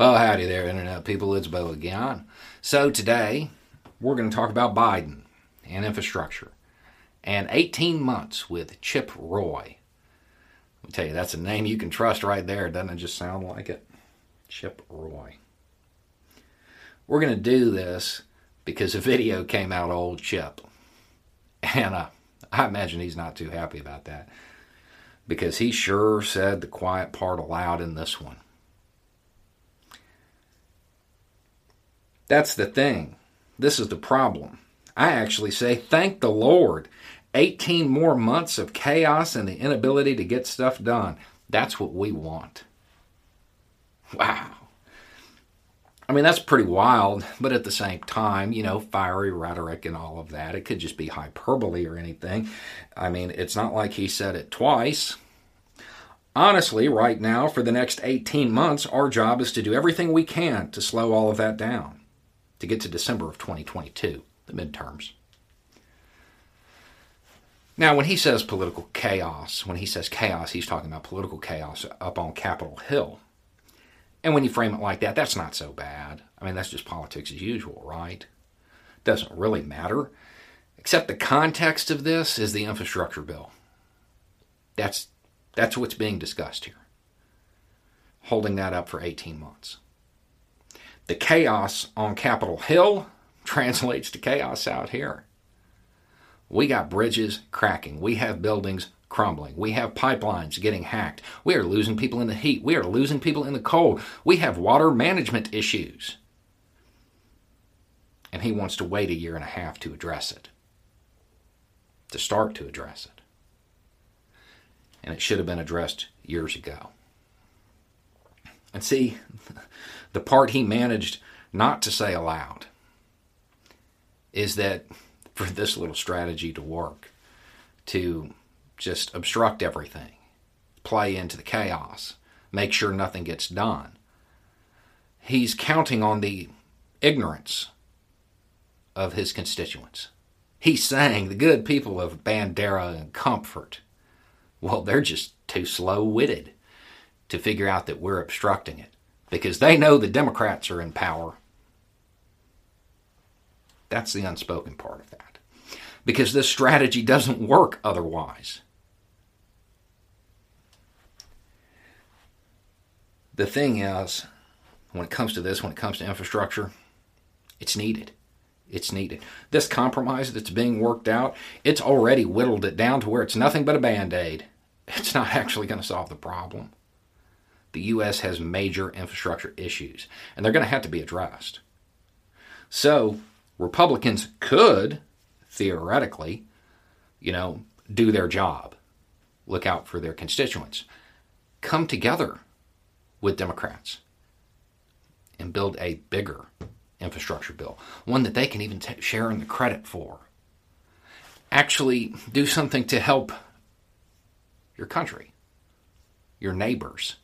Well, howdy there, Internet people. It's Bo again. So, today we're going to talk about Biden and infrastructure and 18 months with Chip Roy. Let me tell you, that's a name you can trust right there. Doesn't it just sound like it? Chip Roy. We're going to do this because a video came out of old Chip. And uh, I imagine he's not too happy about that because he sure said the quiet part aloud in this one. That's the thing. This is the problem. I actually say, thank the Lord. 18 more months of chaos and the inability to get stuff done. That's what we want. Wow. I mean, that's pretty wild, but at the same time, you know, fiery rhetoric and all of that. It could just be hyperbole or anything. I mean, it's not like he said it twice. Honestly, right now, for the next 18 months, our job is to do everything we can to slow all of that down to get to December of 2022, the midterms. Now, when he says political chaos, when he says chaos, he's talking about political chaos up on Capitol Hill. And when you frame it like that, that's not so bad. I mean, that's just politics as usual, right? Doesn't really matter. Except the context of this is the infrastructure bill. That's, that's what's being discussed here. Holding that up for 18 months. The chaos on Capitol Hill translates to chaos out here. We got bridges cracking. We have buildings crumbling. We have pipelines getting hacked. We are losing people in the heat. We are losing people in the cold. We have water management issues. And he wants to wait a year and a half to address it, to start to address it. And it should have been addressed years ago. And see, the part he managed not to say aloud is that for this little strategy to work, to just obstruct everything, play into the chaos, make sure nothing gets done, he's counting on the ignorance of his constituents. He's saying the good people of Bandera and Comfort, well, they're just too slow witted to figure out that we're obstructing it because they know the Democrats are in power. That's the unspoken part of that. Because this strategy doesn't work otherwise. The thing is, when it comes to this, when it comes to infrastructure, it's needed. It's needed. This compromise that's being worked out, it's already whittled it down to where it's nothing but a band aid. It's not actually going to solve the problem the U.S. has major infrastructure issues, and they're going to have to be addressed. So, Republicans could, theoretically, you know, do their job, look out for their constituents, come together with Democrats and build a bigger infrastructure bill, one that they can even t- share in the credit for. Actually, do something to help your country, your neighbors,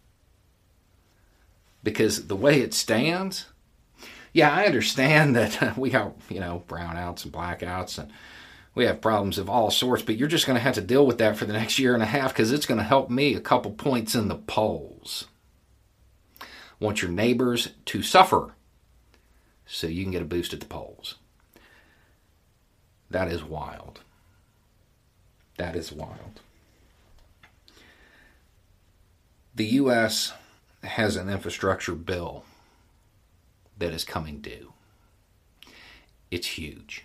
because the way it stands, yeah, I understand that we have, you know, brownouts and blackouts and we have problems of all sorts, but you're just going to have to deal with that for the next year and a half because it's going to help me a couple points in the polls. Want your neighbors to suffer so you can get a boost at the polls. That is wild. That is wild. The U.S has an infrastructure bill that is coming due. It's huge.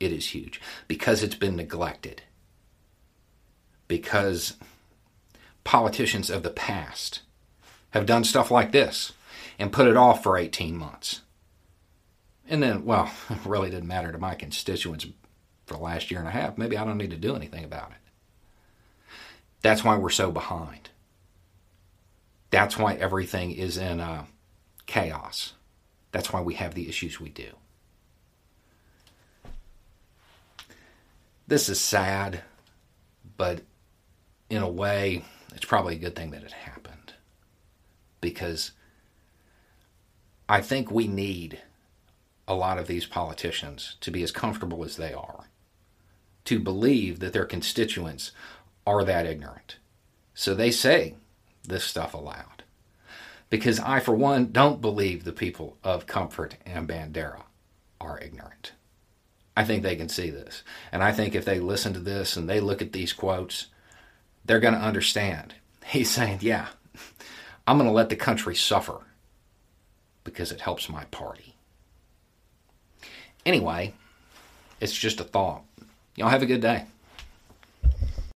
It is huge because it's been neglected. Because politicians of the past have done stuff like this and put it off for 18 months. And then, well, it really didn't matter to my constituents for the last year and a half. Maybe I don't need to do anything about it. That's why we're so behind. That's why everything is in a chaos. That's why we have the issues we do. This is sad, but in a way, it's probably a good thing that it happened. Because I think we need a lot of these politicians to be as comfortable as they are, to believe that their constituents are that ignorant. So they say this stuff aloud. Because I, for one, don't believe the people of Comfort and Bandera are ignorant. I think they can see this. And I think if they listen to this and they look at these quotes, they're going to understand. He's saying, yeah, I'm going to let the country suffer because it helps my party. Anyway, it's just a thought. Y'all have a good day.